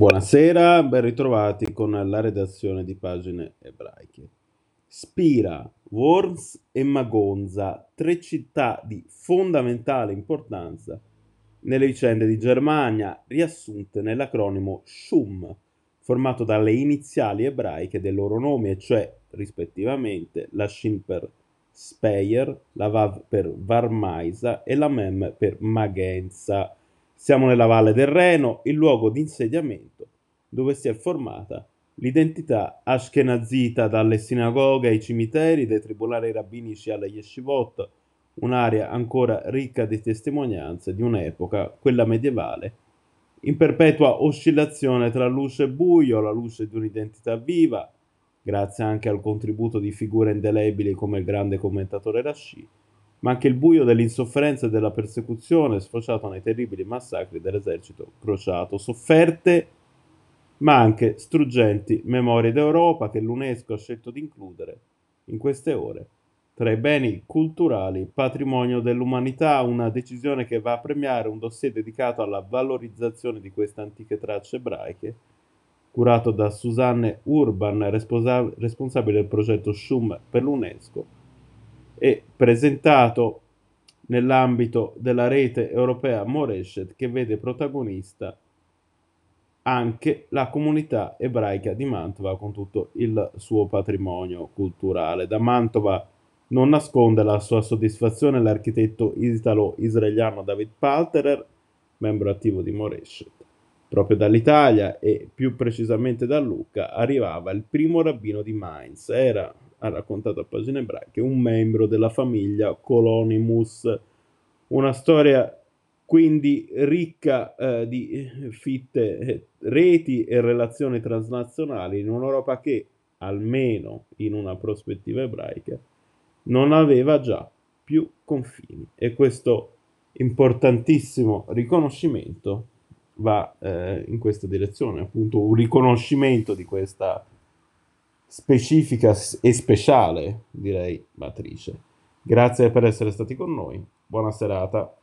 Buonasera, ben ritrovati con la redazione di Pagine Ebraiche. Spira, Worms e Magonza, tre città di fondamentale importanza nelle vicende di Germania, riassunte nell'acronimo SHUM, formato dalle iniziali ebraiche dei loro nomi, e cioè rispettivamente la Shin per Speyer, la Vav per Varmaisa e la Mem per Magenza siamo nella Valle del Reno, il luogo di insediamento dove si è formata l'identità ashkenazita dalle sinagoghe ai cimiteri, dai tribunali rabbinici alle yeshivot, un'area ancora ricca di testimonianze di un'epoca, quella medievale, in perpetua oscillazione tra luce e buio, la luce di un'identità viva, grazie anche al contributo di figure indelebili come il grande commentatore Rashi, ma anche il buio dell'insofferenza e della persecuzione sfociato nei terribili massacri dell'esercito crociato, sofferte ma anche struggenti memorie d'Europa che l'UNESCO ha scelto di includere in queste ore tra i beni culturali patrimonio dell'umanità, una decisione che va a premiare un dossier dedicato alla valorizzazione di queste antiche tracce ebraiche, curato da Susanne Urban, responsa- responsabile del progetto SHUM per l'UNESCO, e presentato nell'ambito della rete europea Moreshet che vede protagonista anche la comunità ebraica di Mantova con tutto il suo patrimonio culturale. Da Mantova non nasconde la sua soddisfazione l'architetto italo-israeliano David Palterer, membro attivo di Moreshet. Proprio dall'Italia e più precisamente da Lucca arrivava il primo rabbino di Mainz, era ha raccontato a pagine ebraiche, un membro della famiglia Colonimus, una storia quindi ricca eh, di fitte eh, reti e relazioni transnazionali in un'Europa che, almeno in una prospettiva ebraica, non aveva già più confini. E questo importantissimo riconoscimento va eh, in questa direzione, appunto un riconoscimento di questa specifica e speciale, direi, matrice. Grazie per essere stati con noi. Buona serata.